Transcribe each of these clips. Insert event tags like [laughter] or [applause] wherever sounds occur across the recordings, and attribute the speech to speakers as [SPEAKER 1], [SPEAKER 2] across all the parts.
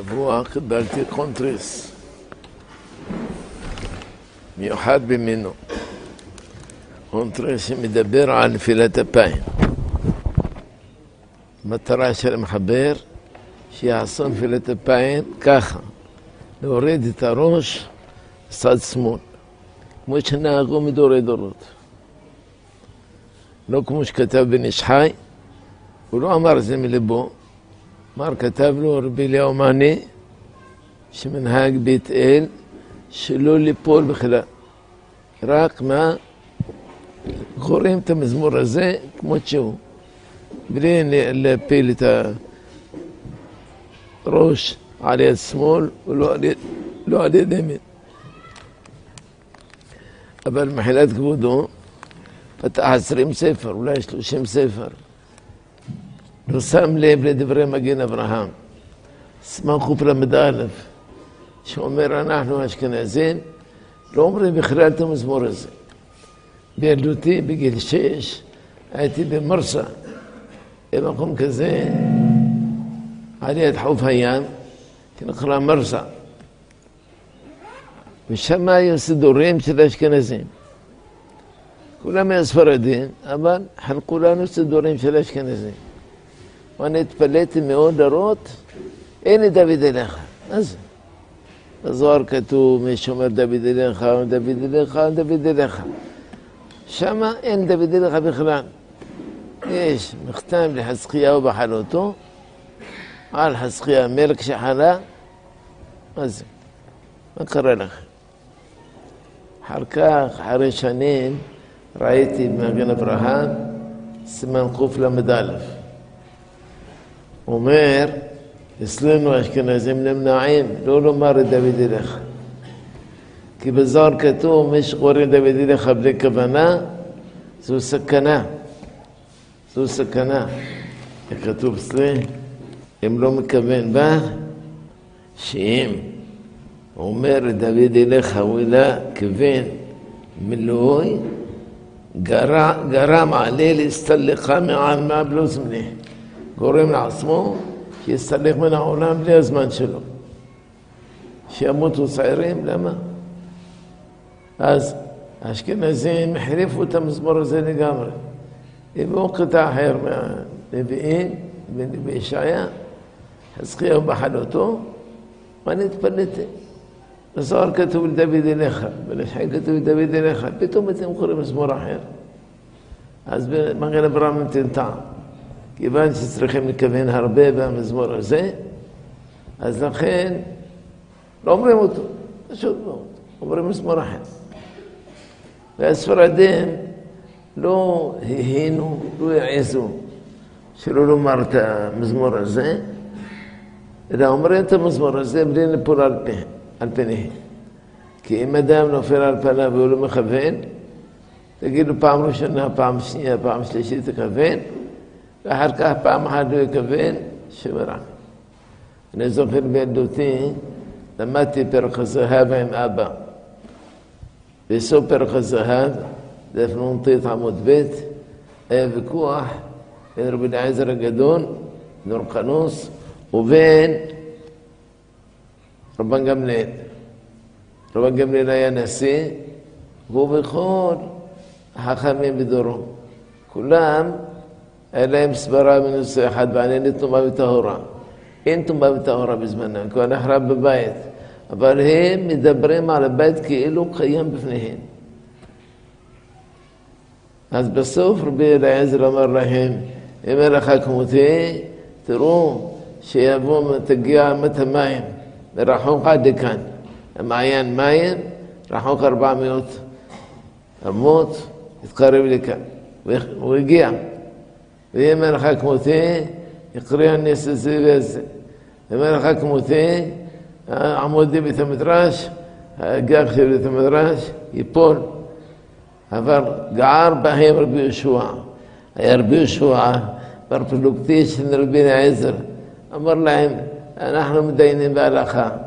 [SPEAKER 1] שבוע קיבלתי קונטריס מיוחד במינו. קונטריס שמדבר על נפילת אפיים. מטרה של המחבר שיעשו נפילת אפיים ככה. להוריד את הראש צד שמאל. כמו שנהגו מדורי דורות. לא כמו שכתב בן איש חי הוא לא אמר זה מלבו אמר, כתב לו רבי אליהו מעני, שמנהג בית אל, שלא ליפול בכלל. רק מה? קוראים את המזמור הזה כמו שהוא, בלי להפיל את הראש על יד שמאל ולא על יד, לא על יד ימין. אבל מחילת כבודו פתח עשרים ספר, אולי שלושים ספר. לא שם לב לדברי מגן אברהם, סימן קל"א, שאומר אנחנו האשכנזים לא אומרים בכלל את המזמור הזה. בילדותי, בגיל שש, הייתי במרסה, במקום כזה, על יד חוף הים, שנקרא מרסה. ושם היו סידורים של האשכנזים. כולם היו ספרדים, אבל חלקו לנו סידורים של האשכנזים. ואני התפלאתי מאוד לראות, אין לי דוד אליך. מה זה? בזוהר כתוב, מי שאומר דוד אליך, דוד אליך, דוד אליך. שמה אין דוד אליך בכלל. יש מכתב לחזקיהו בחלותו, על חזקיה המלך שחלה, מה זה? מה קרה לכם? אחר כך, אחרי שנים, ראיתי במגן אברהם, סימן קל"א. אומר, אצלנו האשכנזים נמנעים לא לומר את דוד אליך. כי בזוהר כתוב, מי שקוראים דוד אליך בלי כוונה, זו סכנה. זו סכנה. איך כתוב אצלי? אם לא מכוון בה, שאם אומר דוד אליך, הוא אלא כיוון מילוי, גרם עליה להסתלך מעלמה בלא זמני. גורם לעצמו שיסתלק מן העולם בלי הזמן שלו. שימותו צעירים, למה? אז האשכנזים החריפו את המזמור הזה לגמרי. הביאו קטע אחר מהנביאים, בנביא ישעיה, חזקיהו בחלותו, ואני התפלאתי. בזוהר כתוב לדוד אליך, בלשחי כתוב לדוד אליך, פתאום אתם קוראים מזמור אחר. אז במגן אברהם נותן טעם. כיוון שצריכים לכוון הרבה במזמור הזה, אז לכן לא אומרים אותו, פשוט מאוד, אומרים מזמור אחר. והספרדים לא ההינו, לא העזו שלא לומר את המזמור הזה, אלא אומרים את המזמור הזה בלי ליפול על, פי, על פניהם. כי אם אדם נופל על פניו והוא לא מכוון, תגידו פעם ראשונה, פעם שנייה, פעם שלישית תכוון, ואחר כך פעם אחת הוא יכוון, שברח. אני זוכר בילדותי, למדתי פרק הזהב עם אבא. בסוף פרק הזהב, דף נ"ט עמוד ב', היה ויכוח בין רבי אליעזר הגדול, נורקנוס, ובין רבן גמליאל. רבן גמליאל היה נשיא, והוא וכל החכמים בדורו. כולם היה להם סברה בנושא אחד, בענייני טומאה וטהורה. אין טומאה וטהורה בזמנם, כבר נחרב בבית. אבל הם מדברים על הבית כאילו קיים בפניהם. אז בסוף רבי אליעזר אמר להם, אם אין לך כמותי, תראו שיבוא, תגיע אמת המים, מרחוק עד לכאן. המעיין מים, רחוק ארבע מאות אמות, התקרב לכאן. הוא הגיע. إيمان ثي يقريها الناس الزيراز آه، إيمان ثي عمودي بثمدراش آه، قاخي بثمدراش يبول هفر قعار باهي ربي يشوع. يا ربي يشوع برفلوكتيش ربي عزر. أمر لهم نحن مدينين بالأخا.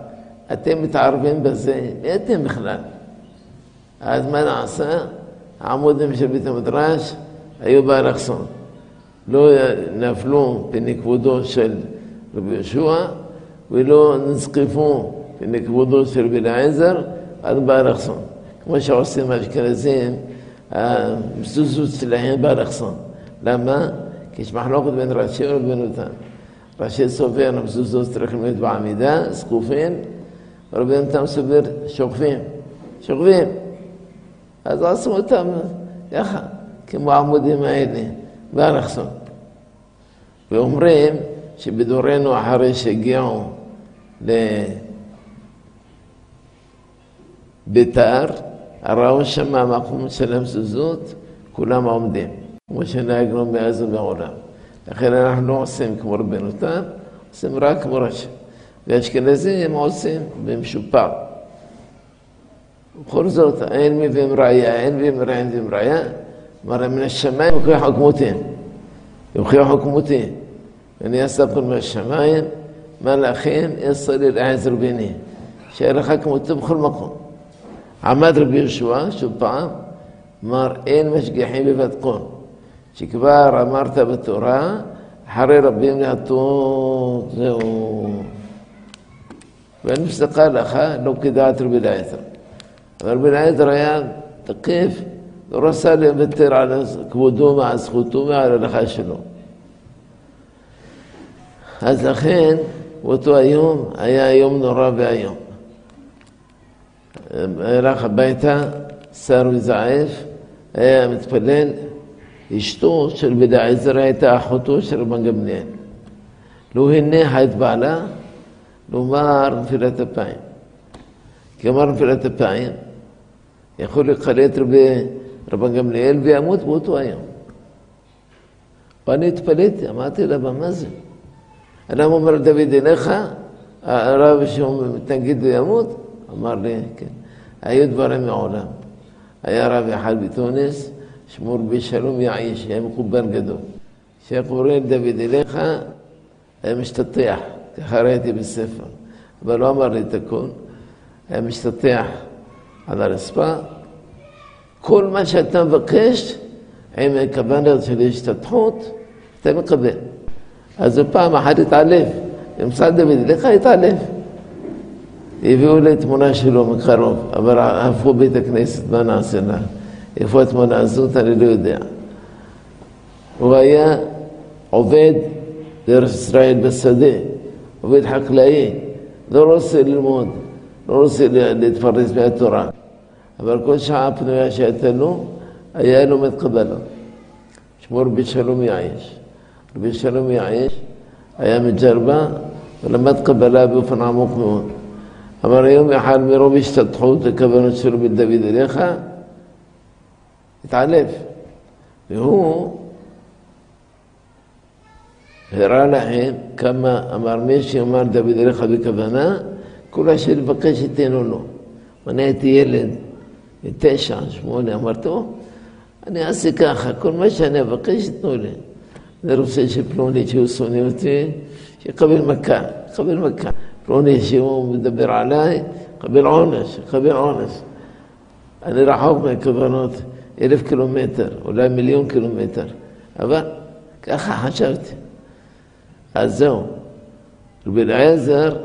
[SPEAKER 1] أتم متعرفين بزي أتم بخلال هذا ما نعصى عمود مش بيت مدراش أيوب رخصون לא נפלו פני כבודו של רבי יהושע, ולא נזקפו לכבודו של רבי אליעזר עד באלכסון. כמו שעושים האשכנזים, המזוזות שלהם באלכסון. למה? כי יש מחלוקת בין ראשי ורבנותם. ראשי סובר המזוזות צריכים להיות בעמידה, זקופים, ורבנותם סובר שוכבים. שוכבים. אז עשו אותם ככה, כמו העמודים האלה, באלכסון. ואומרים שבדורנו אחרי שהגיעו לביתר, ראו שם המקום של המזוזות, כולם עומדים, כמו שנהגנו מאז ומעולם. לכן אנחנו לא עושים כמו רבנותם, עושים רק כמו ראשי. ואשכנזים עושים במשופר. בכל זאת, אין מביאים ראייה, אין מביאים ראייה, אין מביאים ראייה. مرة من الشمائل يبقي حكمتين يبقي حكمتين من يعني يستقل من الشمائل ملأخين يصير الآية ربيني شير حكم وتبخل مقوم عماد ربي يشوى شبعان مرئين مشجحين بفتقون. شكبار أمرت بالتوراة حري ربي من التوت ونفس قال أخا؟ لو كدات ربي لا ربي لا يا تقيف. רצה לוותר על כבודו ועל זכותו ועל ההלכה שלו. אז לכן, באותו היום היה יום נורא ואיום. הלך הביתה, שר וזעף, היה מתפלל, אשתו של בית העזר הייתה אחותו של רבן גמליאל. לו הניחה את בעלה לומר נפילת אפיים. כי אמר נפילת אפיים, יכול להיקלט רבן גמליאל וימות באותו היום. ואני התפלאתי, אמרתי לה, מה זה? אדם אומר דוד אליך, הרב שהוא מתנגד וימות? אמר לי, כן. היו דברים מעולם. היה רב אחד בתוניס, שמו רבי שלום יעיש, היה מחובר גדול. כשהיה קורא דוד אליך, היה משתטח, ככה ראיתי בספר. אבל לא אמר לי את הכל. היה משתטח על הרצפה. כל מה שאתה מבקש, עם כוונת של השתתחות, אתה מקבל. אז הוא פעם אחת התעלף, במשרד דוד אליך התעלף. הביאו לי תמונה שלו מקרוב, אבל עפו בית הכנסת, מה נעשה לה? איפה התמונה הזאת? אני לא יודע. הוא היה עובד בארץ ישראל בשדה, עובד חקלאי, לא רוצה ללמוד, לא רוצה להתפרנס מהתורה, אבל כל שעה פנויה שהייתה לו, היה לומד קבלה. שמו רבי שלום יעיש. רבי שלום יעיש היה מג'רבה ולמד קבלה באופן עמוק מאוד. אמר יום אחד מרוב השתתחות לכוונות שלו בדוד אליך, התעלף. והוא הראה להם כמה, אמר מי שאמר דוד אליך בכוונה, כולה שלבקש יתנו לו. אני הייתי ילד, תשע, שמונה, אמרתי, אני אעשה ככה, כל מה שאני אבקש יתנו לי. אני רוצה שפלוני שהוא שונא אותי, שיקבל מכה, יקבל מכה. פלוני שהוא מדבר עליי, יקבל עונש, יקבל עונש. אני רחוק מהכוונות אלף קילומטר, אולי מיליון קילומטר, אבל ככה חשבתי. אז זהו. רבי אליעזר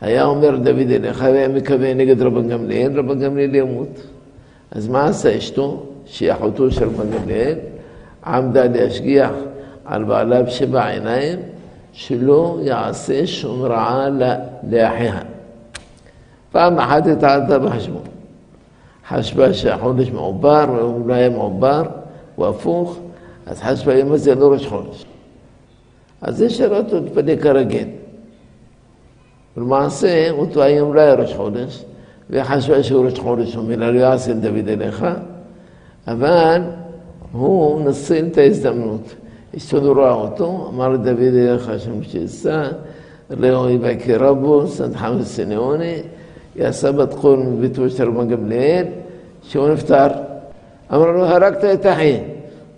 [SPEAKER 1] היה אומר דוד אליך, והיה מקווה נגד רבן גמליאל, רבן גמליאל ימות. אז מה עשה אשתו, שהיא אחותו של רבן גמליאל? עמדה להשגיח על בעליו שבע עיניים, שלא יעשה שום רעה לאחיה. פעם אחת התעלתה בחשבון. חשבה שהחודש מעובר, והוא לא היה מעובר, הוא הפוך, אז חשבה יום הזה לא ראש חודש. אז זה שאלה אותו להתפלא כרגיל. ולמעשה, אותו היום לא היה ראש חודש, וחשבה שהוא ראש חודש, הוא אומר, לא יעשה דוד אליך, אבל הוא נצל את ההזדמנות. אשתו לא ראה אותו, אמר לדוד אליך השם שיסע, ראו יבקר רבו, סנדחם וסניוני, יעשה בת קול מביתו של רבן גמליאל, שהוא נפטר. אמר לו, הרגת את אחי,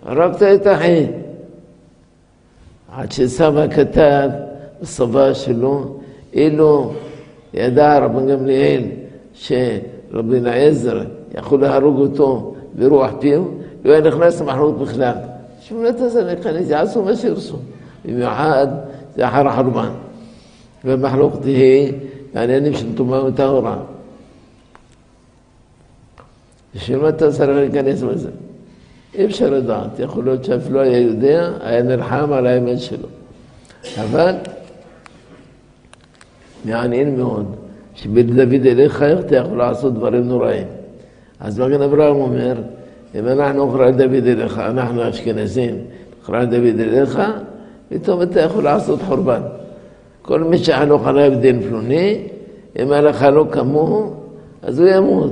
[SPEAKER 1] הרגת את אחי. עד שסבא כתב בסבא שלו, אילו ידע רבן גמליאל שרבי אליעזר יכול להרוג אותו ברוח פיו, לא היה נכנס למחנות בכלל. שמונת הזה להיכנס, יעשו מה שירצו. במיוחד זה אחר החורבן. והמחלוקת היא העניינים של טומאה וטהורה. בשביל מה אתה צריך להיכנס בזה? אי אפשר לדעת, יכול להיות שאפילו היה יודע, היה נלחם על האמת שלו. אבל מעניין מאוד, שבדוד אליך איך אתה יכול לעשות דברים נוראים. אז מגן אברהם אומר, אם אנחנו אוכלי דוד אליך, אנחנו האשכנזים, אוכלי דוד אליך, פתאום אתה יכול לעשות חורבן. כל מי שחנוך עליו דין פלוני, אם הלכה לא כמוהו, אז הוא ימות.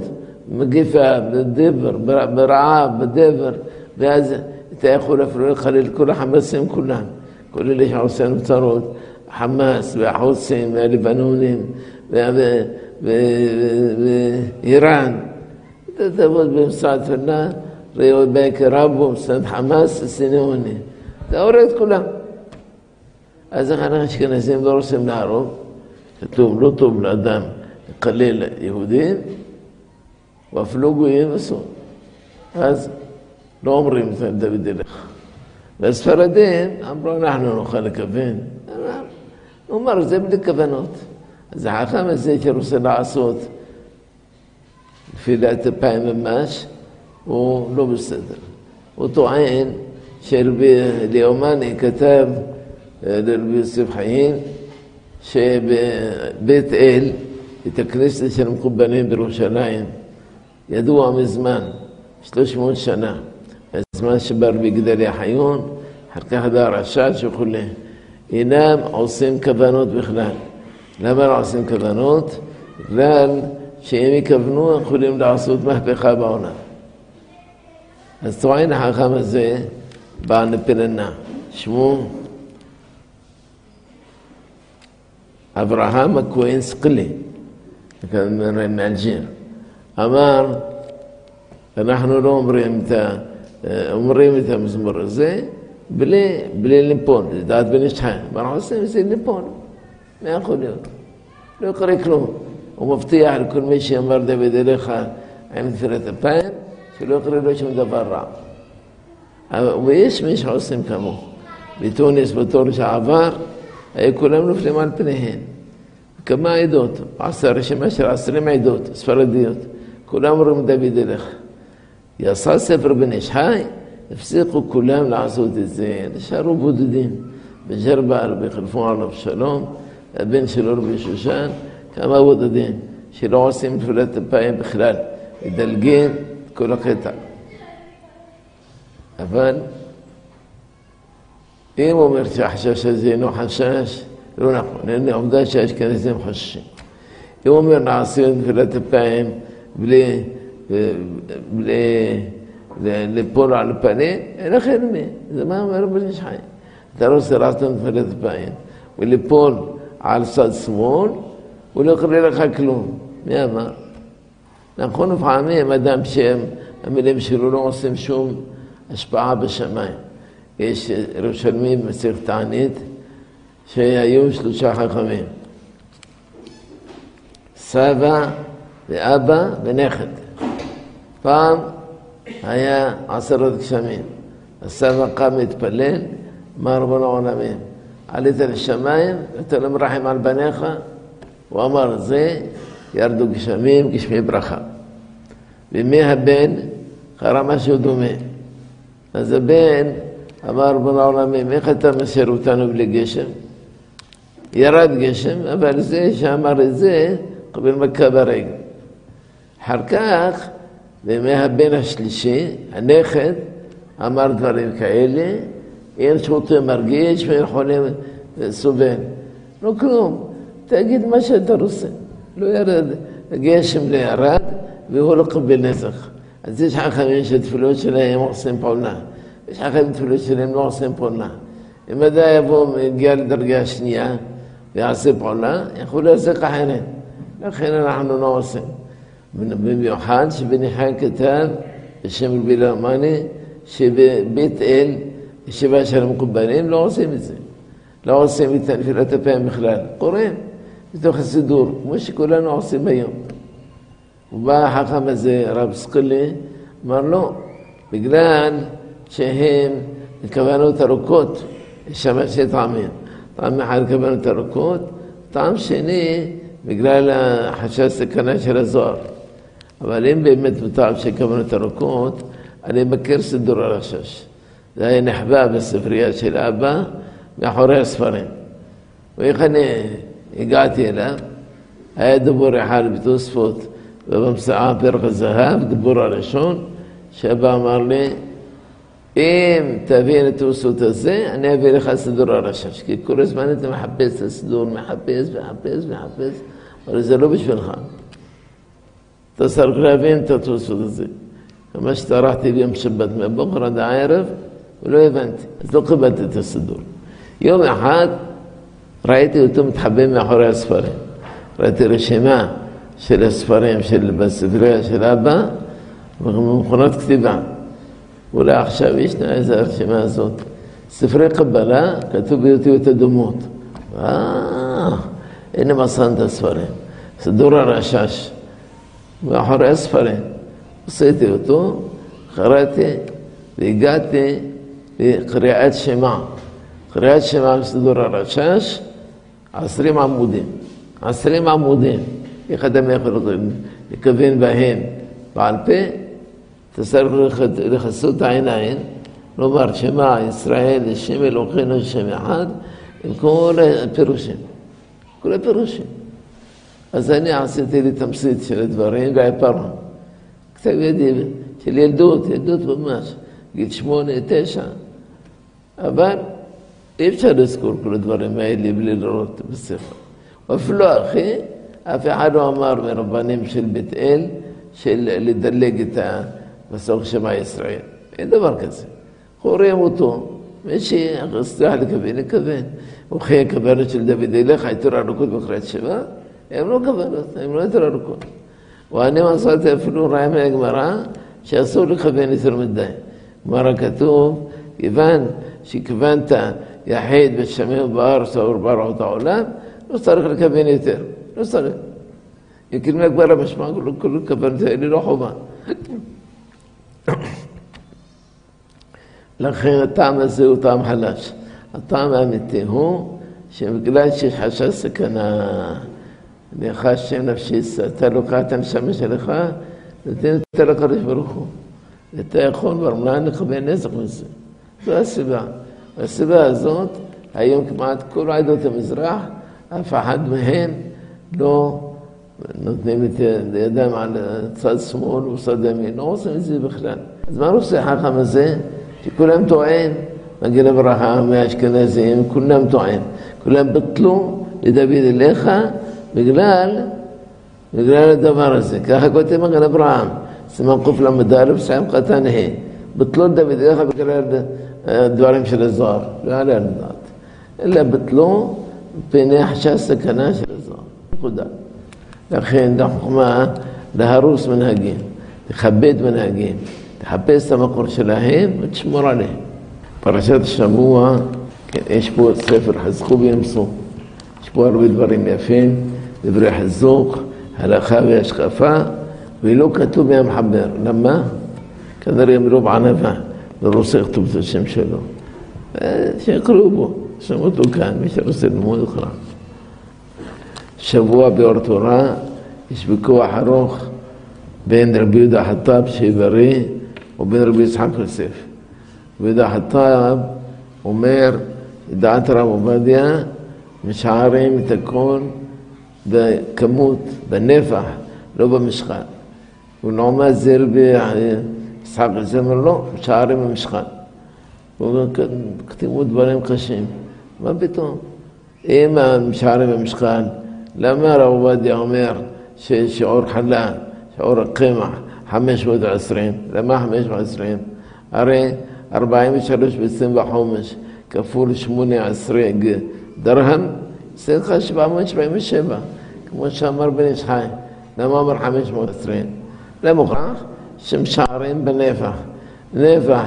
[SPEAKER 1] מגיפה, בדבר, ברעב, בדבר, ואז אתה יכול אפילו לחלל כל החמאסים כולם, כל אלה שעושים צרות, חמאס והחוסים והלבנונים ואיראן. אתה תעבוד במשרד תפילה, ראו בעקר רבו, משרד חמאס, סינאוני. אתה הורג את כולם. אז איך אנחנו אשכנזים לא רוצים להרוג? כתוב, לא טוב לאדם לקלל יהודים, ואפילו גויים אסור. אז לא אומרים את דוד ילך. והספרדים אמרו, אנחנו נוכל לכוון. הוא אמר, זה בלי כוונות. אז החכם הזה שרוצה לעשות תפילת אפיים ממש, הוא לא בסדר. הוא טוען שרבי ליאומני כתב לרבי יוסף חיים שבבית אל, בית הכנסת של המקובלים בירושלים, ידוע מזמן, שלוש מאות שנה, הזמן שבא רבי גדליה חיון, אחר כך הדר רש"ש וכולי, אינם עושים כוונות בכלל. למה לא עושים כוונות? בגלל שאם יכוונו, יכולים לעשות מהפכה בעולם. אז טוען החכם הזה בעל נפלנה, שמו אברהם הכהן סקלי, מאלג'יר. אמר, אנחנו לא אומרים את, אומרים את המזמור הזה בלי, בלי ליפול, בן איש חי. מה אנחנו עושים? זה ליפול. מה יכול להיות? לא יקרה כלום. הוא מבטיח לכל מי שאמר דוד אליך עם תפילת אפיים, שלא יקרה לו שום דבר רע. ויש מי שעושים כמוהו. בתוניס בתור שעבר, היו כולם נופלים על פניהן. כמה עדות, עשה רשימה של עשרים עדות, ספרדיות. כולם אומרים דוד אליך. יצא ספר בן איש חי, הפסיקו כולם לעשות את זה, נשארו בודדים. בג'רבה, רבי חלפון עליו שלום, הבן שלו רבי שושן, כמה בודדים, שלא עושים תפילת אפיים בכלל, מדלגים את כל הקטע. אבל אם הוא אומר שהחשש הזה אינו חשש, לא נכון, אין עובדה שהאשכנזים חוששים. אם הוא אומר נעשה תפילת אפיים בלי, בלי ליפול על פנים, אין לכם מי. זה מה אומר איש חיים. אתה לא לעשות תפילת אפיים וליפול על צד שמאל, הוא לא יקרה לך כלום. מי אמר? נכון, לפעמים אדם שהם, המילים שלו לא עושים שום השפעה בשמיים. יש ירושלמים במסכת תענית שהיו שלושה חכמים. סבא ואבא ונכד. פעם היה עשרות גשמים. הסבא קם להתפלל, אמר רבון העולמים, עלית לשמיים, אתה לא מרחם על בניך? הוא אמר, זה ירדו גשמים, גשמי ברכה. ומי הבן קרה משהו דומה. אז הבן אמר רבון העולמים, איך אתה משאיר אותנו בלי גשם? ירד גשם, אבל זה שאמר את זה, קבל מכה ברגל. אחר כך, בימי הבן השלישי, הנכד אמר דברים כאלה, אין שאותו מרגיש ואין חולה סובל. לא כלום, תגיד מה שאתה רוצה. לא ירד, הגשם לא ירד והוא לא קבל נצח. אז יש חכמים שהתפילות שלהם עושים פעולה. יש חכמים תפילות שלהם לא עושים פעולה. אם אדם יבוא, מגיע לדרגה שנייה ויעשה פעולה, יכול לעשות אחרת. לכן אנחנו לא עושים. במיוחד שבן יחיא כתב בשם רבי לרמני שבבית אל, ישיבה של המקובלים, לא עושים את זה. לא עושים את נפילת הפעם בכלל. קוראים בתוך הסידור, כמו שכולנו עושים היום. ובא החכם הזה, רב סקולי, אמר לא, בגלל שהם כוונות ארוכות, יש שם שתי טעמים. טעם אחד כוונות ארוכות, טעם שני, בגלל החשש סכנה של הזוהר. אבל אם באמת מותר שכוונות ארוכות, אני מכיר סידור הרשש. זה היה נחבא בספרייה של אבא, מאחורי הספרים. ואיך אני הגעתי אליו? היה דיבור אחד בתוספות ובמסעה פרק הזהב, דיבור הראשון, שאבא אמר לי, אם תבין את התוספות הזה, אני אביא לך סידור הרשש. כי כל הזמן אתה מחפש את הסידור, מחפש, מחפש, מחפש, אבל זה לא בשבילך. אתה צריך להבין את התוספות הזה. כמה שטרחתי ביום שבת מהבוקר עד הערב, ולא הבנתי, אז לא קיבלתי את הסידור. יום אחד ראיתי אותו מתחבא מאחורי הספרים. ראיתי רשימה של הספרים של בספרייה של אבא, במכונות כתיבה. אולי עכשיו ישנה איזה הרשימה הזאת. ספרי קבלה, כתוב באותיות אדומות. אה, הנה מסרן את הספרים. סידור הרשש, מאחורי הספרים. עשיתי אותו, קראתי והגעתי לקריאת שמע. קריאת שמע בסידור הרשש, עשרים עמודים. עשרים עמודים. איך אדם יכול לכוון בהם בעל פה? צריך לכסות העיניים, לומר שמע ישראל, השם אלוקינו, שם אחד, עם כל הפירושים. כל הפירושים. אז אני עשיתי לי תמצית של הדברים, גיא פרעה. כתב ידי של ילדות, ילדות ממש, גיל שמונה, תשע. אבל אי אפשר לזכור כל הדברים האלה בלי לראות בספר. אפילו אחי, אף אחד לא אמר מרבנים של בית אל, של לדלג את המסורת שמע ישראל. אין דבר כזה. קוראים אותו, מי שיצטרך לכוון, לכוון. וכי הכוונות של דוד אליך, יותר ארוכות בקריאת שמע, הם לא כוונות, הם לא יותר ארוכות. ואני מסרתי אפילו רעי מהגמרא, שאסור לכוון יותר מדי. גמרא כתוב, כיוון שכיוונת יחיד בשמי ובארץ ובברעות העולם, לא צריך לכוון יותר, לא צריך. אם כלמי הגמרא משמע כל כוונות האלה לא חובה. לכן הטעם הזה הוא טעם חלש. הטעם האמיתי הוא שבגלל שיש חשש סכנה, לך השם נפשי, אתה לוקח את הנשמה שלך, נותן אותה לקדוש ברוך הוא. אתה יכול ברמלן לכוון נזק מזה. זו הסיבה. והסיבה הזאת, היום כמעט כל עדות המזרח, אף אחד מהם לא נותנים את ידם על צד שמאל וצד ימין, לא עושים את זה בכלל. אז מה עושה החכם הזה? שכולם טוען, מגיע לברכה מהאשכנזים, כולם טוען. כולם בטלו לדוד אליך בגלל, בגלל הדבר הזה. ככה כותב מגן אברהם, סימן קל"א, סיים קטן ה'. בטלו לדוד אליך בגלל הדברים של הזוהר, לא יעלה על דעת. אלא בטלו מפני חשש סכנה של הזוהר. נקודה. לכן החוכמה להרוס מנהגים, לכבד מנהגים, תחפש את המקור שלהם ותשמור עליהם. פרשת השבוע, כן, יש פה ספר חזקו וימסו. יש פה הרבה דברים יפים, דברי חיזוק, הלכה והשקפה, ולא כתוב מהמחבר. למה? כנראה מרוב ענווה, לא רוצה לכתוב את השם שלו. שיקראו בו, שם אותו כאן, מי שרוצה ללמוד יקרא. שבוע באור תורה, יש ויכוח ארוך בין רבי יהודה חטאב שבריא ובין רבי יצחק יוסף. רבי יהודה חטאב אומר, לדעת הרב עובדיה, משערים את הכל בכמות, בנפח, לא במשקל. ולעומת זה יצחק יוסף אומר, לא, משערים במשקל. הוא אומר, כתיבו דברים קשים. מה פתאום? אם המשערים במשקל, למה הרב עובדיה אומר ששיעור חלה, שיעור הקמח, 520? למה 520? הרי 43 ב-20 בחומש כפול 18 דרהם, זה לך 777, כמו שאמר בן איש חי. למה אמר 520? למוכרח שמשערים בנפח. נפח,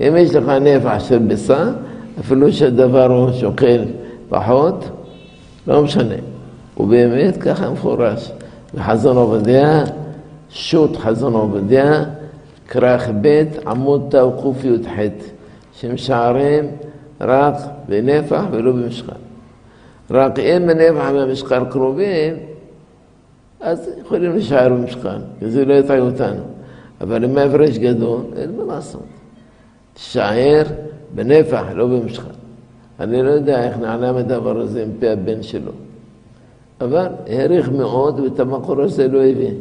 [SPEAKER 1] אם יש לך נפח של ביסה, אפילו שהדבר הוא שוקל פחות, לא משנה. ובאמת ככה מפורש. בחזון עובדיה, שו"ת חזון עובדיה, כרך ב' עמוד תק"ח, שמשערים רק בנפח ולא במשקל. רק אם בנפח והמשכן קרובים, אז יכולים להישאר במשכן, זה לא יטעי אותנו. אבל אם ההפרש גדול, אין מה לעשות. תישאר בנפח, לא במשכן. אני לא יודע איך נעלם הדבר הזה עם פה הבן שלו. אבל העריך מאוד, ואת המקור הזה לא הביא.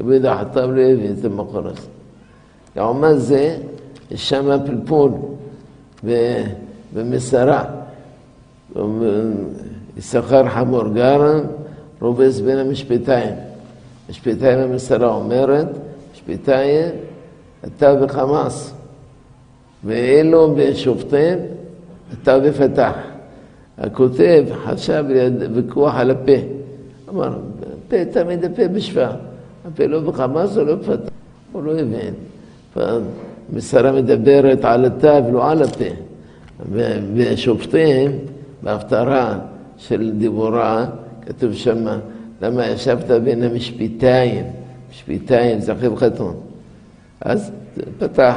[SPEAKER 1] רבי חטב לא הביא את המקור הזה. לעומת זה, יש שם פלפול במסרה. יששכר חמור גרם, רובץ בין המשפטיים. משפטיים המסרה אומרת, משפטיים אתה וחמאס, ואלו בשופטים אתה ופתח. הכותב חשב ויכוח על הפה. אמר, פה תמיד הפה בשווה. הפה לא בחמאס ולא בפתח. הוא לא הבין. מסרה מדברת על התא ולא על הפה. ושופטים, בהפטרה של דיבורה, כתוב שמה, למה ישבת בין המשפיטיים, משפיטיים אחרי חתון. אז פתח,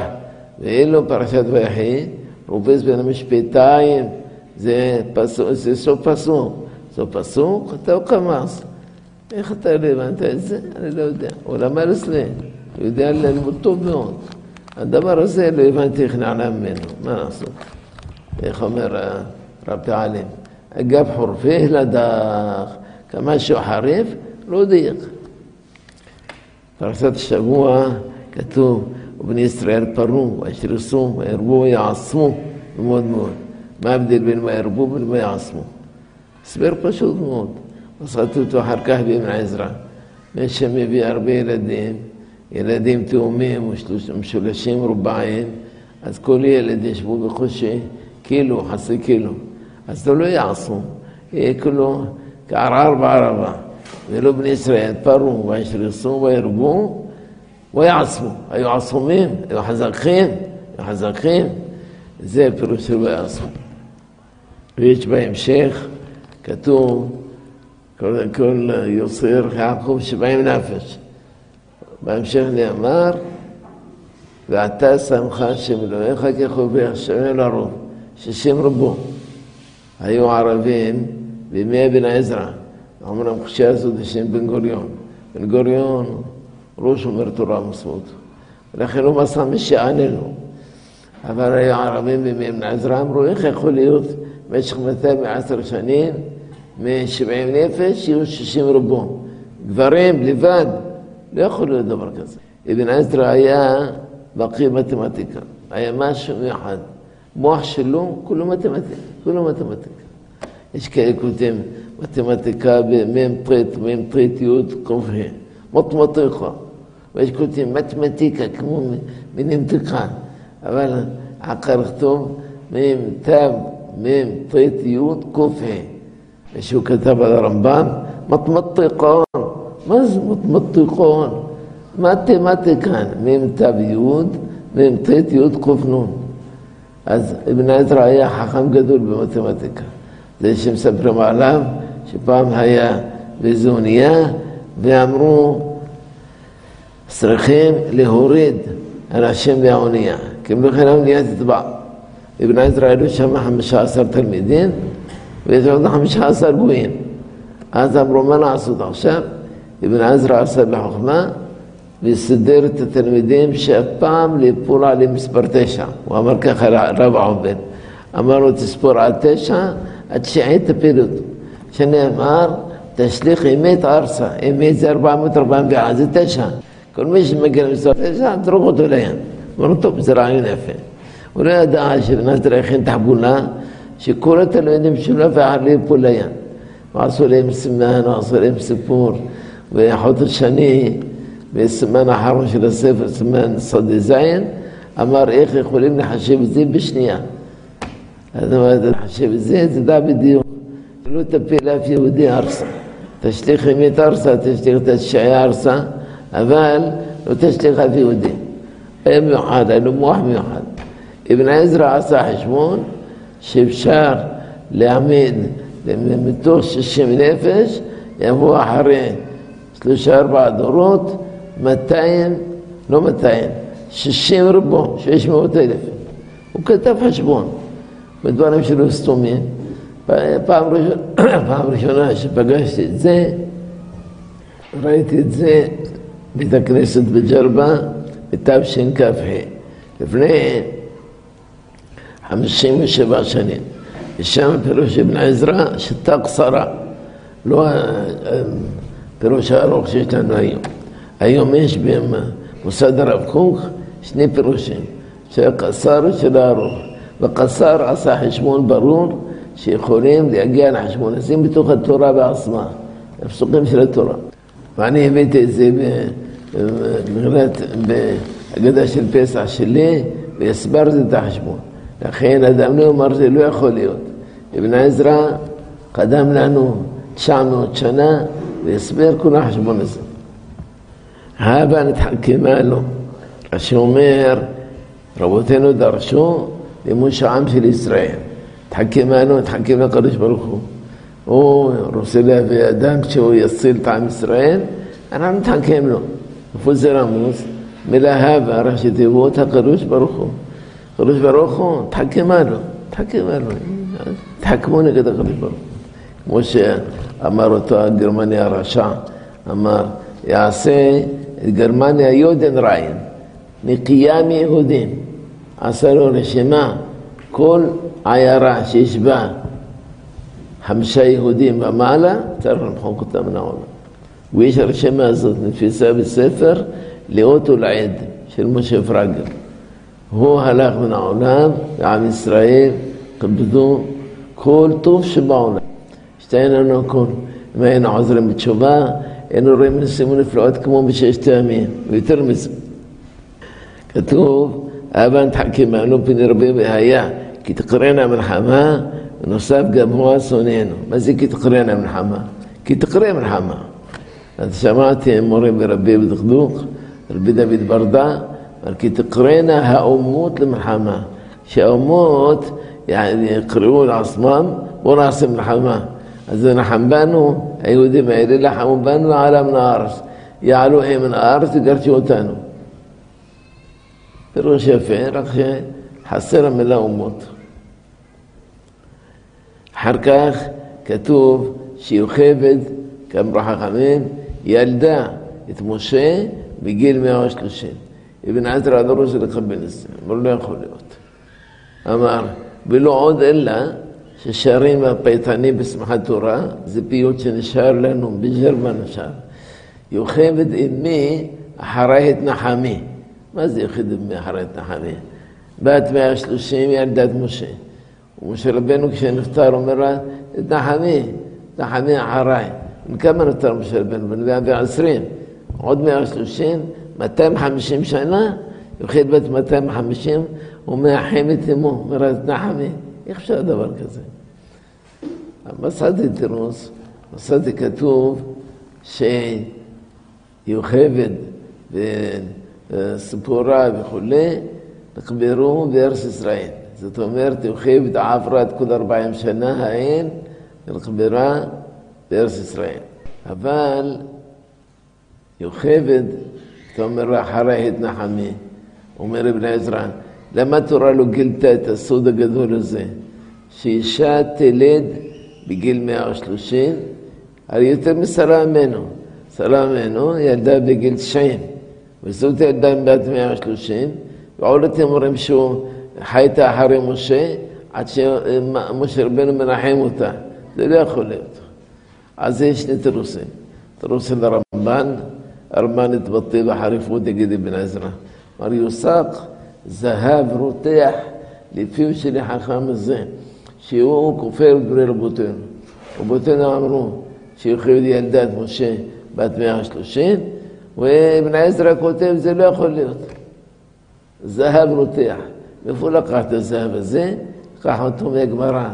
[SPEAKER 1] ואילו פרשת ויחי, רובץ בין המשפיטיים, זה, פסוק, זה סוף פסוק. סוף פסוק, אתה הוא קמאס. איך אתה לא הבנת את זה? אני לא יודע. הוא למד אצלי, הוא יודע ללמוד טוב מאוד. הדבר הזה לא הבנתי איך נעלם ממנו, מה לעשות? איך אומר רבי עלים? אגב חורפי לדח, כמה שהוא חריף, לא דייק. פרשת השבוע כתוב, ובני ישראל פרו, וישרסו, וירבו ויעצמו, מאוד מאוד. מה ההבדל בין וירבו ובין ויעצמו? הסבר פשוט מאוד. עשיתי אותו אחר כך באבן עזרא. מי שמביא הרבה ילדים, ילדים תאומים ומשולשים רובעים, אז כל ילד ישבו בחושי קילו, חצי קילו. אז זה לא יעשו, יהיה כולו כערער בערבה. ולא בני ישראל פרו וישרסו וירבו ויעצמו. היו עצומים, היו חזקים, היו חזקים. זה פירוש של ויעצמו. ויש בהמשך, כתוב, קודם כל יוצר יעקב שבעים נפש. בהמשך נאמר, ואתה שמך שמלואיך כחובך, שווה לרוב, שישים רבו. היו ערבים בימי בן עזרא, אמרם קשייה הזאת בשם בן גוריון. בן גוריון, ראש אומר תורה ומסורת. לכן הוא מסע לו. אבל היו ערבים בימי בן עזרא, אמרו, איך יכול להיות במשך 210 שנים, מ-70 נפש יהיו 60 רבו. גברים לבד, לא יכול להיות דבר כזה. אבן עזרא היה בקיא מתמטיקה, היה משהו מיוחד. מוח שלו, כולו מתמטיקה, כולו מתמטיקה. יש כאלה כותבים מתמטיקה במ"ט, מ"ט י' ק"ה, מתמטיקה. ויש כותבים מתמטיקה כמו מנמתיקה, אבל עקר כתוב מ"ת, מ"ט י' ק"ה. ושהוא כתב על הרמב"ם, מתמטיקון. מה זה מתמטיקון? מתמטיקן, מ"ת י', מ"ט י' ק"ן. אז אבן עזרא היה חכם גדול במתמטיקה. זה שמספרים עליו, שפעם היה באיזו אונייה, ואמרו, צריכים להוריד אנשים מהאונייה, כי אם לכן האונייה תטבע. אבן עזרא היו שם חמישה עשר תלמידים, ויש עוד חמישה עשר גויים. אז אמרו, מה לעשות עכשיו? אבן עזרא עשה בחוכמה, וסידר את התלמידים שאף פעם ליפול עליהם מספר תשע. הוא אמר ככה לרב עובד. אמר לו, תספור על תשע, התשיעית תפיל אותו. שנאמר, תשליך אמת ארצה. אמת זה 441, זה תשע. כל מי שמגיע למספר תשע, תרוק אותו לים. אמרו, טוב, זה רעיון יפה. הוא לא ידע שבן עזרא הכין תחבולה, שכל התלמידים שלו ואחר ליפול לים. ועשו להם סימן, ועשו להם סיפור. וחוט השני, בסימן האחרון של הספר, סימן סודי זין, אמר איך יכולים לחשב את זה בשנייה. אז אמרת, לחשב את זה, תדע בדיוק. לא תפיל אף יהודי ארסה. תשליך אמת ארסה, תשליך את התשעי ארסה, אבל לא תשליך אף יהודי. היה מיוחד, היה לו מוח מיוחד. אבן עזרא עשה חשבון שאפשר להעמיד מתוך 60 נפש, יבוא אחרי שלושה ארבעה דורות, 200, לא 200, 60 רבו, 600 אלף. הוא כתב חשבון. בדברים שלו סתומים, פעם ראשונה, [coughs] פעם ראשונה שפגשתי את זה, ראיתי את זה בית הכנסת בג'רבה בתשכ"ה, לפני חמישים ושבע שנים. ושם פירוש אבן עזרא שיטה קצרה, לא הפירוש הארוך שיש לנו היום. היום יש במוסד הרב קוק שני פירושים, של קצר ושל הארוך. וקצר עשה חשבון ברור שיכולים להגיע הזה בתוך התורה בעצמה, הפסוקים של התורה. ואני הבאתי את זה בהגדה של פסח שלי, והסברתי את החשבון. לכן אדם לא אמר זה לא יכול להיות. אבן עזרא קדם לנו 900 שנה והסבר כל החשבון הזה. הבה נתחכמה לו. שאומר, רבותינו דרשו לימוש העם של ישראל. תחכמה לו, נתחכם לקדוש ברוך הוא. הוא רוצה להביא אדם כשהוא יציל את עם ישראל, אנחנו נתחכם לו. איפה זה רמוז? מילה הווה, ראשי תיבות הקדוש ברוך הוא. הקדוש ברוך הוא, תחכמה לו, תחכמה לו. תחכמו נגד הקדוש ברוך הוא. כמו שאמר אותו הגרמני הרשע, אמר, יעשה את גרמניה יודן ריין, נקייה מיהודים. עשה לו רשימה, כל עיירה שיש בה חמישה יהודים ומעלה, צריך למחוק אותם מן העולם. ויש הרשימה הזאת נתפסה בספר לאות ולעד של משה פרגר. הוא הלך מן העולם, ועם ישראל כבדו כל טוב שבעולם. לנו הכל. אם היינו עוזרים בתשובה, إنه الرمي يسمونه في العود كمان بشيء تامي ويترمز كتوب أبان تحكي معلو بني ربي بهايا. كي تقرينا من حما نصاب جمهور سنين ما زي كي تقرينا من حما. كي تقرينا من حما. أنت سمعت مري بربي بدقدوق؟ ربي دبيت بردا كي تقرينا هأموت شا شأموت يعني يقرؤون عصمام وراسم الحمام נחם בנו, היהודים האלה לחמו בנו לעלה מן הארץ. יעלו הם מן הארץ וגרשו אותנו. פירוש יפה, רק שחסר המילה אומות. אחר כך כתוב שיוכבד, כאמרו חכמים, ילדה את משה בגיל 130. אבן עזרא לא רוצה לקבל את זה, אמר לא יכול להיות. אמר, ולא עוד אלא ששרים הפייטנים בשמחת תורה, זה פיוט שנשאר לנו בג'רמן נשאר. יוכבד אמי אחרי את נחמי. מה זה יוכבד אמי אחרי את נחמי? בת 130 ילדת משה. ומשה רבנו כשנפטר אומר לה, את נחמי, נחמי אחריי. כמה נותר משה רבנו? בן 120. עוד 130, 250 שנה, יוכבד בת 250, הוא מאחם את אמו, אומר את נחמי. איך אפשר דבר כזה? מצאתי תירוץ, מצאתי כתוב שיוכבד וסיפורה וכולי, נקברו בארץ ישראל. זאת אומרת, יוכבד עברה את כל ארבעים שנה ההן, נקברה בארץ ישראל. אבל יוכבד, אתה אומר אחרי התנחמי, אומר אבן עזרא, למה התורה לא גילתה את הסוד הגדול הזה? שאישה תלד בגיל 130, הרי יותר משרה ממנו. שרה ממנו ילדה בגיל 90, וזאת ילדה בת 130, ועוד אתם אומרים שהוא חי איתה אחרי משה, עד שמשה רבנו מנחם אותה. זה לא יכול להיות. אז יש שני תירוסים. תירוס של הרמב"ן, הרמב"ן התבטא בחריפות נגד אבן עזרא. אמר יוסק זהב רותח לפיו של החכם הזה. שהוא כופר בדברי רבותינו. רבותינו אמרו שיוכלו ילדת משה בת 130, ובן עזרא כותב, זה לא יכול להיות. זהב רותח. מאיפה לקח את הזהב הזה? לקח אותו מהגמרא,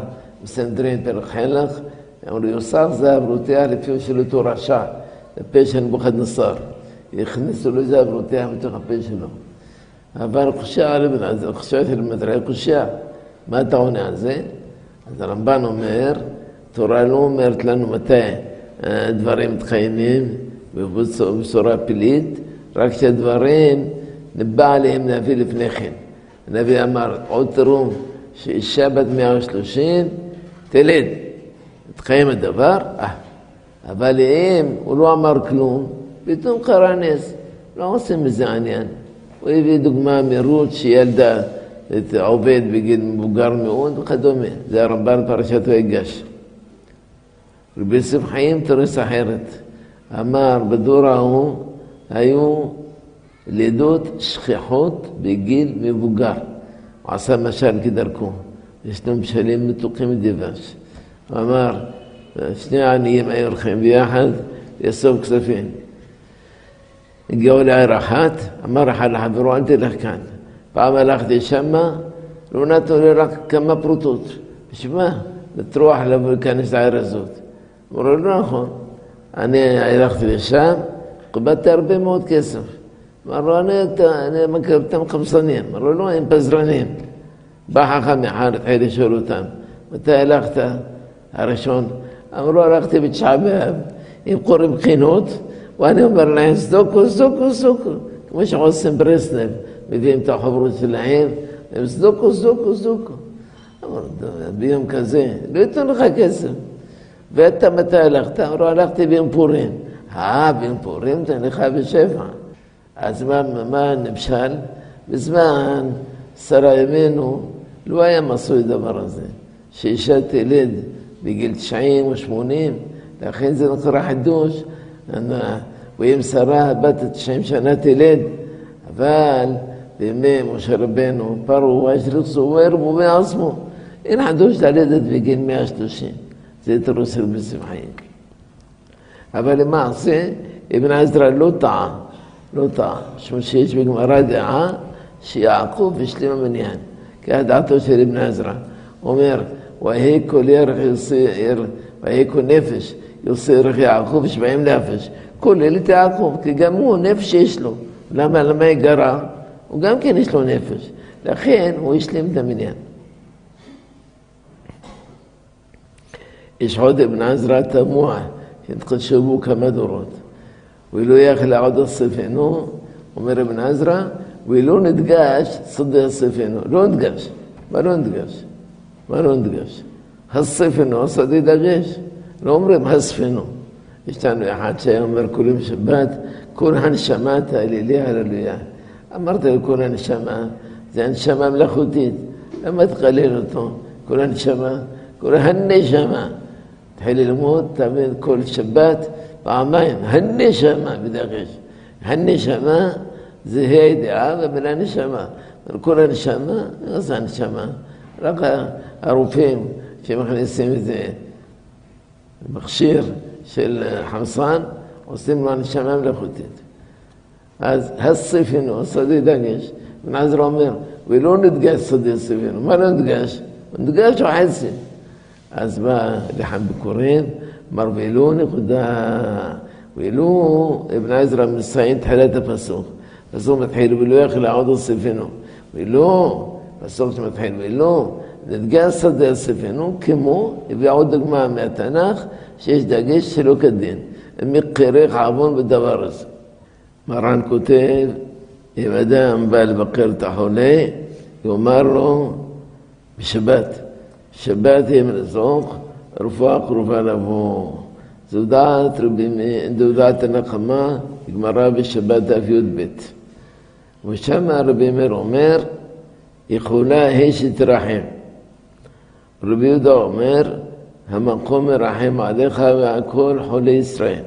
[SPEAKER 1] מסנדרין פרק חלך, אמרו יוסף זהב רותח לפיו של אותו רשע, לפה של נבוכדנצר. הכניסו לו זהב רותח בתוך הפה שלו. אבל חושע על אבן חושע של מדרעי קושע. מה אתה עונה על זה? אז הרמב"ן אומר, תורה לא אומרת לנו מתי הדברים מתקיימים בצורה פלילית, רק שהדברים נבע עליהם להביא לפני כן. הנביא אמר, עוד תראו שאישה בת 130 תלד. התקיים הדבר, אה, אבל אם הוא לא אמר כלום, פתאום קרה נס, לא עושים מזה עניין. הוא הביא דוגמה מרות שילדה את עובד בגיל מבוגר מאוד וכדומה. זה הרמב"ן פרשת ויגש. רבי יוסף חיים תורס אחרת. אמר, בדור ההוא היו לידות שכיחות בגיל מבוגר. הוא עשה משל כדרכו. ישנו משלים מתוקים מדבש. הוא אמר, שני העניים היו הולכים ביחד לאסוף כספים. הגיעו לעיר אחת, אמר אחד לחברו, אל תלך כאן. פעם הלכתי שמה, לא נתנו לי רק כמה פרוטות. מה? לטרוח לבוא להיכנס לעיר הזאת. אמרו, לא נכון. אני הלכתי לשם, קיבלתי הרבה מאוד כסף. אמר לו, אני, אני מכיר אותם חמסנים. אמר לו, לא, הם פזרנים. בא חכם אחד, התחיל לשאול אותם, מתי הלכת? הראשון. אמרו, הלכתי בתשעה באב, הם קוראים בחינות, ואני אומר להם, סדוקו, סדוקו, סדוקו. כמו שעושים ברסלב, מביאים את החוברות שלהם, הם סדוקו, סדוקו, סדוקו. אמרו, ביום כזה, לא ייתנו לך כסף. ואתה מתי הלכת? אמרו, הלכתי ביום פורים. אה, ביום פורים תן לך בשפע. אז מה, מה הנמשל? בזמן שרה ימינו לא היה מסוי דבר הזה. שאישה תלד בגיל 90 או 80, לכן זה נקרא חידוש. ואם שרה בת 90 שנה תלד, אבל בימי משה רבנו פרעו ואשרצו וירבו ועצמו. אין חידוש ללדת בגיל 130. זה תירוץ של בשמחיים. אבל למעשה, אבן עזרא לא טעה, לא טעה. משום שיש בגמרא דעה שיעקב השלים המניין. כך דעתו של אבן עזרא. הוא אומר, ויהי כל ירח יוסי, ויהי כל נפש יוסי ירח יעקב ושבעים נפש. כולל את יעקב, כי גם הוא נפש יש לו. למה, למה היא גרה? הוא גם כן יש לו נפש. לכן הוא השלים את המניין. יש עוד אבן עזרא תמוה, שהתחדשו בו כמה דורות. ולא יכל עוד אספנו, אומר אבן עזרא, ולא נדגש סודי אספנו. לא נדגש. מה לא נדגש? מה לא נדגש? הספנו, סודי דגש. לא אומרים הספנו. יש לנו אחד שהיה אומר כולם שבת, כל הנשמה תהלילי הללויה. אמרת לכל הנשמה, זה הנשמה מלאכותית. למה תקלל אותו? כל הנשמה, כל הנשמה. התחיל ללמוד, תמיד כל שבת, פעמיים, הנשמה בדגש. הנשמה זה ה' הידיעה והמילה נשמה. כל הנשמה, מה זה הנשמה? רק הרופאים שמכניסים איזה מכשיר של חמסן, עושים לו הנשמה מלאכותית. אז הספינו, סודי דגש, בן עזרא אומר, ולא נדגש סודי ספינו. מה לא נדגש? נדגש הוא חצי. אז בא לחם ביקורים, אמר ואילו נקודה, ואילו אבן עזרא מסיין תחילת הפסוק. פסוק מתחיל ולא יכל עוד אוספנו. ואילו, פסוק שמתחיל ואילו, נדגש שדה אספנו, כמו, הביא עוד דוגמה מהתנ"ך, שיש דגש שלא כדין. מקירך עוון בדבר הזה. מרן כותב, אם אדם בא לבקר את החולה, יאמר לו בשבת, שבת יהיה מלזוך, רפואה קרובה לבוא. זו דעת, זו דעת הנחמה, גמרא בשבת דף י"ב. ושם רבי מאיר אומר, יכולה אשת רחם. רבי יהודה אומר, המקום מרחם עליך ועל כל חולי ישראל.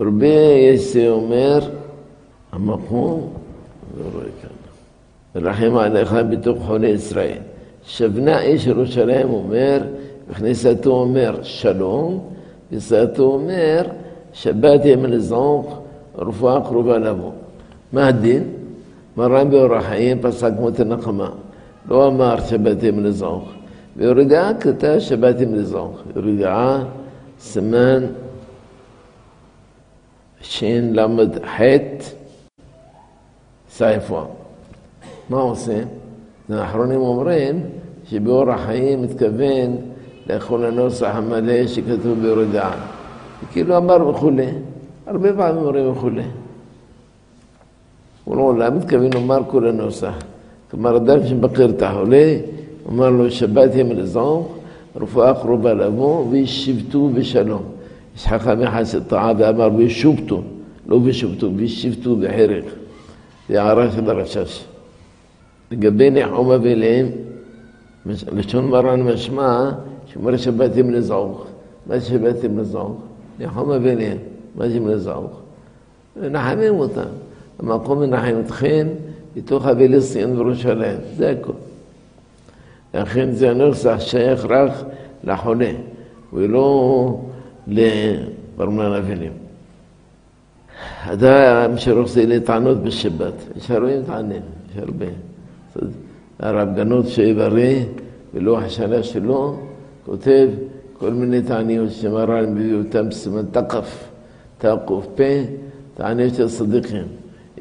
[SPEAKER 1] רבי יסי אומר, המקום, לא רואה כאן, מרחם עליך בתוך חולי ישראל. שבנה איש ירושלים אומר, בכניסתו אומר שלום, בכניסתו אומר שבת ימי לזעוק, רפואה קרובה לבוא. מה הדין? מרן באורח חיים פסק מות הנחמה. לא אמר שבת ימי לזעוק. ורגעה כתב ימי לזעוק. רגעה סימן של"ח סייפון. מה עושים? האחרונים אומרים שבאורח חיים מתכוון לאכול הנוסח המלא שכתוב בהורדה. כאילו אמר וכולי. הרבה פעמים אומרים וכולי. הוא לא, מתכוון לומר כל הנוסח? כלומר, אדם שמבקר את החולה, אומר לו שבת ימי לזעוק, רפואה קרובה לבוא, וישבתו בשלום. יש חכם אחד שטעה ואמר וישובתו, לא וישובתו, וישבתו בחרק. זה הערה של הרשש. לגבי ניחום אבלים, לשון מרן משמע שאומר שבאתם לזעוק. מה שבאתם לזעוק? ניחום אבלים, מה זה לזעוק? מנחמים אותם. המקום מנחם אתכם בתוך אבלי ציון וירושלים, זה הכל. לכן זה הנוסח שייך רק לחולה, ולא לברמן אבלים. אדם שרוצה להתענות בשבת, יש הרבה מתענים, יש הרבה. הרב גנות שיברא, בלוח השנה שלו, כותב כל מיני תעניות שמרן מביא אותם בסימן תקף, תקף, תעניות של צדיקים.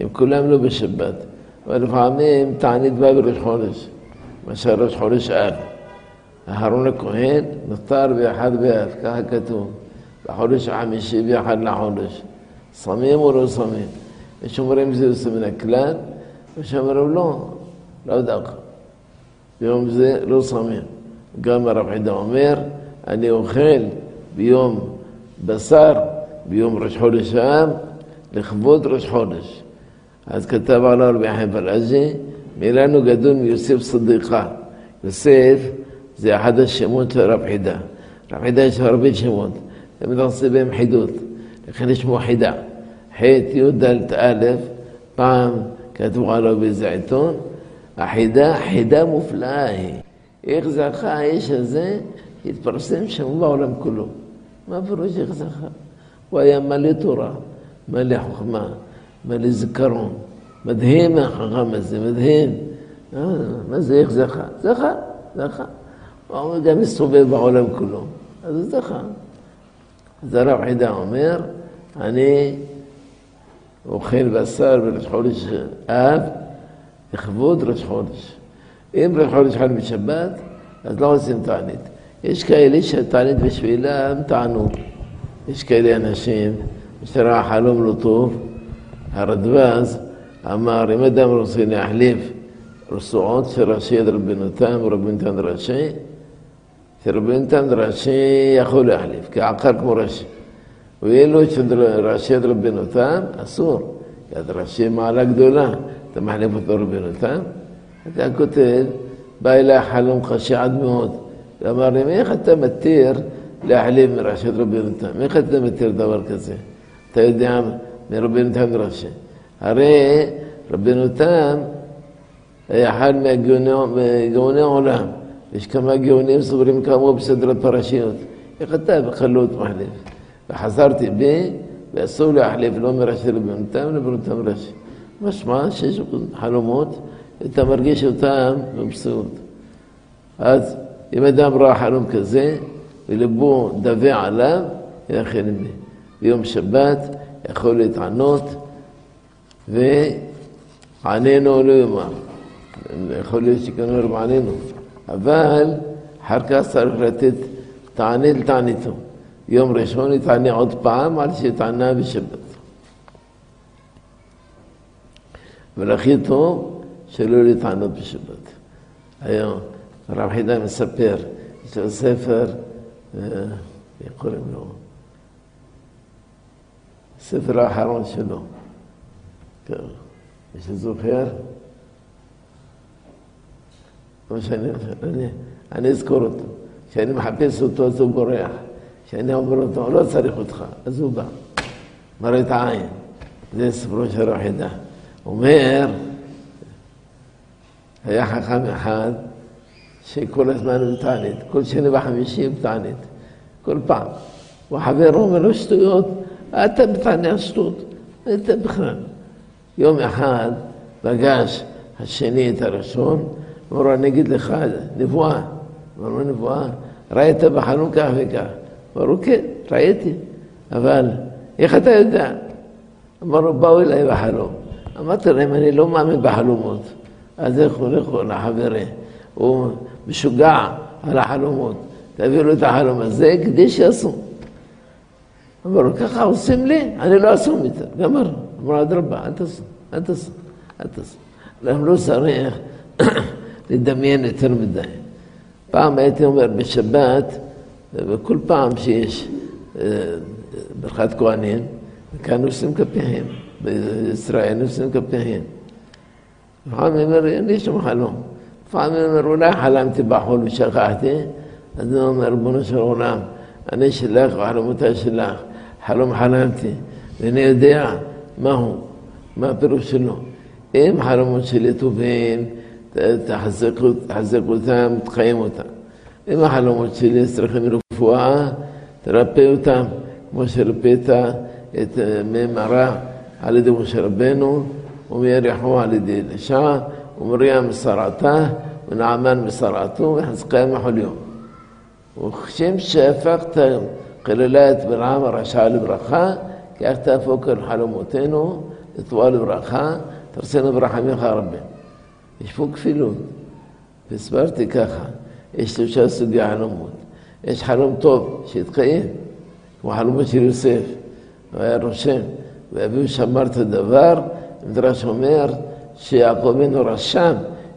[SPEAKER 1] הם כולם לא בשבת, אבל לפעמים תענית באה בראש חודש, ראש חודש אב. אהרון הכהן נותר באחד באב, ככה כתוב, בחודש החמישי באחד לחודש. צמים או לא צמים? יש אומרים זה יוצא מן הכלל, יש אומרים לא, לא דווקא. ביום זה לא צמים. גם הרב חידה אומר, אני אוכל ביום בשר, ביום ראש חודש האב, לכבוד ראש חודש. אז כתב עליו רבי חיים פלאז'י, מילנו גדול מיוסף צדיqa. יוסף זה אחד השמות של רב חידה. רב חידה יש הרבה שמות, תמיד עושה בהם חידות. לכן יש שמו חידה. ח' י' ד' א', פעם כתבו עליו באיזה עיתון, החידה, חידה מופלאה היא. איך זכה האיש הזה, התפרסם שם בעולם כולו. מה פירוש איך זכה? הוא היה מלא תורה, מלא חוכמה, מלא זיכרון. מדהים החכם הזה, מדהים. מה זה, איך זכה? זכה, זכה. הוא גם מסתובב בעולם כולו, אז הוא זכה. אז הרב חידה אומר, אני אוכל בשר בראש חודש אב, לכבוד ראש חודש. אם ראש חודש חל בשבת, אז לא עושים תענית. יש כאלה שהתענית בשבילם תענוג. יש כאלה אנשים שראה חלום לא טוב, הרדב"ז אמר, אם אדם רוצה להחליף רסועות של ראשי יד רבנותם ורבי נתן ראשי, שרבי נתן ראשי יכול להחליף, כעקר כמו ראשי. ואילו של ראשי יד רבנותם, אסור. יד ראשי מעלה גדולה, אתה מחליף אותו רבנותם? אתה כותב, בא אליי חלום קשה עד מאוד. ואמר לי, איך אתה מתיר להחליף מראשי רבנותם? איך אתה מתיר דבר כזה? אתה יודע מרבנותם ראשי. הרי רבנותם היה אחד מהגאוני עולם. יש כמה גאונים סוברים כמוהו בסדרת פרשיות. איך אתה בקלות מחליף? וחזרתי בי, ואסור להחליף לא מראשי רבנותם לרבנותם ראשי. משמע שיש חלומות, אתה מרגיש אותם במציאות. אז אם אדם ראה חלום כזה, ולבו דווה עליו, יכן בי. ביום שבת יכול להתענות, ועננו לא יאמר. יכול להיות שכנראה לא עננו. אבל אחר כך צריך לתת תענה לתעניתו. יום ראשון יתענה עוד פעם על שתענה בשבת. אבל הכי טוב שלא להתענות בשבת. היום הרב חידה מספר, יש לו ספר, איך קוראים לו? הספר האחרון שלו. כן. מי שזוכר? לא משנה, אני, אני אזכור אותו. כשאני מחפש אותו אז הוא בורח. כשאני אומר אותו, לא צריך אותך, אז הוא בא. מראית עין. זה ספרו של רב חידה. אומר, היה חכם אחד שכל הזמן הוא תענית, כל שני וחמישי הוא תענית, כל פעם. וחבר אומר לו שטויות, אתה מתענה שטות, אתה בכלל. יום אחד פגש השני את הראשון, אמר לו, אני אגיד לך נבואה. אמר לו, נבואה? ראית בחלום כך וכך. אמר לו, כן, ראיתי, אבל איך אתה יודע? אמר לו, באו אליי בחלום. אמרתי להם, אני לא מאמין בחלומות. אז לכו, לכו לחברי. הוא משוגע על החלומות. תביאו לו את החלום הזה כדי שיעשו. انظروا كخاو سملي أنا لا أصوم قمر. مراد ربه أنت أنت أنت صم لهم لو صار [coughs] لدميان الترمذة بعم أتي عمر بشبات بكل بعم شيش آه، برخات كوانين كانوا سم كبيهين. بإسرائيل سم كبيهين. فعم عمر ليش محلهم فعم عمر ولا حلم تبعهم شقاحتي أدنهم بنشر غلام أنا شلاخ وعلى شلاخ حرام حرامتي. لأن يدع ما هو؟ ما بروش شنو إيه محرمه شلته فين؟ تحزقو تحزقو تام تقيمو تام إيه محرمه شلته ترخم رفوعة؟ تربيوا تام موش ربيتا مرة على دي موش ربينو وميريحو على دي الاشاء ومريم صرعته ونعمان بسرعته ويحز محو اليوم. وخشم شفقته את בלעם הרשע לברכה, כך תהפוך על חלומותינו, לטובה לברכה, תרסנו ברחמיך הרבה. יש פה כפילות. והסברתי ככה, יש שלושה סוגי חלומות. יש חלום טוב שהתקיים, כמו חלומו של יוסף, הוא היה רושם, ואביו שמר את הדבר, המדרש אומר שיעקב בנו רשם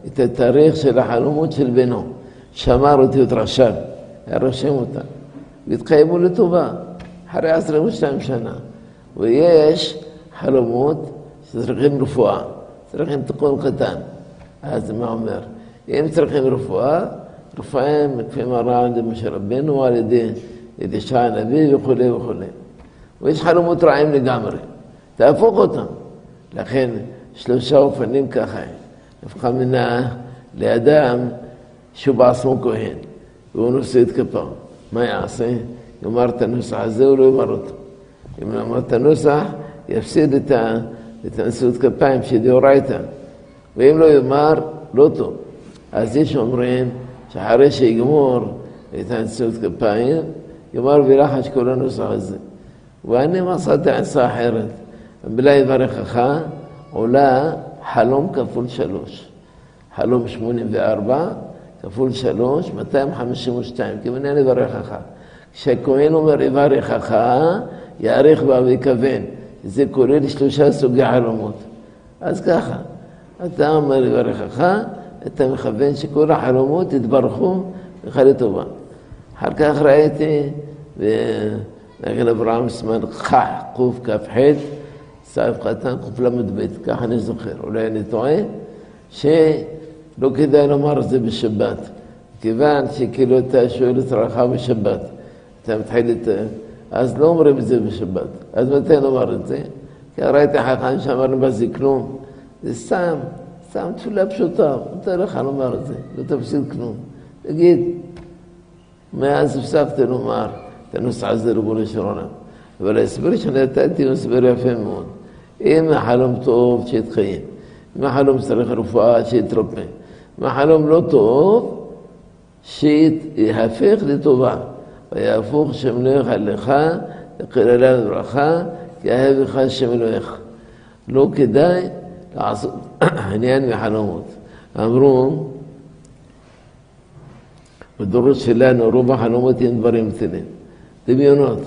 [SPEAKER 1] את התאריך של החלומות של בנו, שמר אותיות רשם, היה רושם אותה, והתקיימו לטובה, אחרי עשרים ושתיים שנה. ויש חלומות שצריכים רפואה, צריכים תיקון קטן. אז מה אומר? אם צריכים רפואה, רפואה כפי מראה על ידי משה רבנו, על ידי אלישע הנביא וכולי וכולי. ויש חלומות רעים לגמרי, תהפוך אותם. לכן שלושה אופנים ככה, נפחה מנה לאדם שהוא בעצמו כהן, והוא נושא את כפו. מה יעשה? יאמר את הנוסח הזה, הוא לא יאמר אותו. אם לא אמר את הנוסח, יפסיד את, הנשיאות כפיים שדאורייתא. ואם לא יאמר, לא טוב. אז יש אומרים שאחרי שיגמור את הנשיאות כפיים, יאמר בלחש כל הנוסח הזה. ואני מצאתי עצה אחרת. המילה יברכך עולה חלום כפול שלוש. חלום שמונים וארבע כפול שלוש, 252, כיוון אני אברכך. כשהכהן אומר יברכך, יאריך בה ויכוון. זה כולל שלושה סוגי חלומות. אז ככה, אתה אומר יברכך, אתה מכוון שכל החלומות יתברכו לך לטובה. אחר כך ראיתי, ונגן אברהם סימן כ' קכ"ח, סעיף קטן קל"ב, ככה אני זוכר, אולי אני טועה, שלא כדאי לומר את זה בשבת, כיוון שכאילו אתה שואל את רעך בשבת, אתה מתחיל את... אז לא אומרים את זה בשבת. אז מתי נאמר את זה? כי ראיתי חכם שאמרנו בזה כלום. זה סתם, סתם תפילה פשוטה, מותר לך לומר את זה, לא תפסיד כלום. תגיד, מאז הפסקתי לומר את הנוסח הזה ריבונו של עולם. אבל ההסבר שנתתי הוא הסבר יפה מאוד. אם החלום טוב, שיתקיים. אם החלום צריך רפואה, שיתרפא. אם החלום לא טוב, שיהפך לטובה. ויהפוך שם אלוהיך לך, לקללה לברכה, כי אהבך שם אלוהיך. לא כדאי לעשות עניין מחלומות. אמרו, בדורות שלנו רוב החלומות הם דברים קטנים. דמיונות.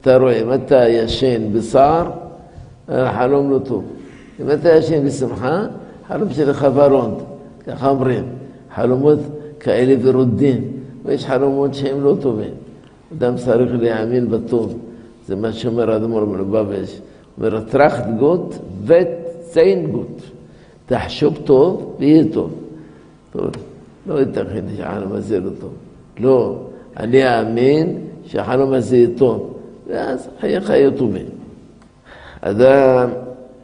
[SPEAKER 1] אתה רואה, אם אתה ישן בצער, החלום לא טוב. אם אתה ישן בשמחה, חלום שלך ורוד. ככה אומרים. חלומות כאלה ורודים, ויש חלומות שהם לא טובים. אדם צריך להאמין בטוב. זה מה שאומר האדמו"ר מלובביץ'. אומר, טראכט גוט וזיין גוט. תחשוב טוב ויהיה טוב. טוב, לא ייתכן שהחלום הזה לא טוב. לא, אני אאמין שהחלום הזה יהיה טוב. ואז חייך יהיו טובים. אדם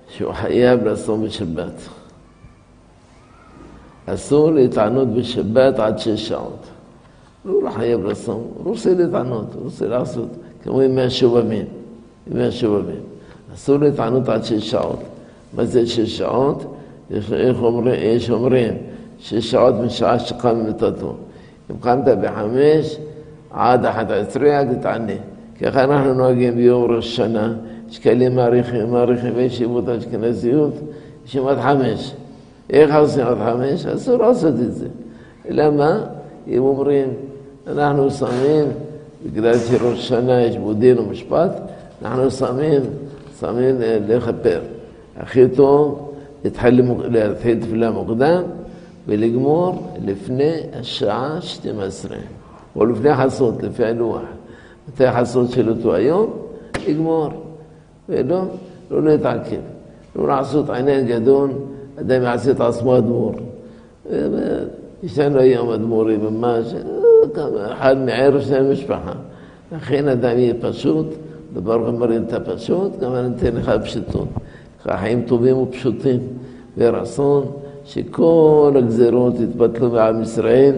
[SPEAKER 1] שהוא חייב לעשות בשבת. אסור להתענות בשבת עד שש שעות. הוא לא חייב לעשות, הוא רוצה להתענות, הוא רוצה לעשות, כמו ימי השובבים, ימי השובבים. אסור להתענות עד שש שעות. מה זה שש שעות? יש, אומרים, יש אומרים שש שעות משעה שקם ממיטתו. אם קמת בחמש עד אחת עשרה, אל תתענה. ככה אנחנו נוהגים ביום ראש שנה, יש כאלה מעריכים, מעריכים בישיבות אשכנזיות, יש עד חמש. איך עושים עד חמש? אסור לעשות את זה. למה? אם אומרים, אנחנו שמים, בגלל שראש שנה יש בו דין ומשפט, אנחנו שמים, שמים לכפר. הכי טוב להתחיל תפילה מוקדם, ולגמור לפני השעה 12, או לפני חסות, לפי הלוח. מתי החסות של אותו היום? לגמור. ולא, לא להתעכב. לא לעשות עניין גדול, אדם יעשה את עצמו אדמו"ר. יש לנו היום אדמו"רים ממש, אחד מערב של המשפחה. לכן אדם יהיה פשוט, דבר אומרים את הפשוט, גם אני אתן לך פשוטות. חיים טובים ופשוטים, ורצון שכל הגזרות יתבטלו בעם ישראל,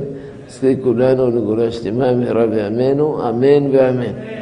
[SPEAKER 1] נזכה כולנו לגאולה שלמה מהרה בימינו, אמן ואמן.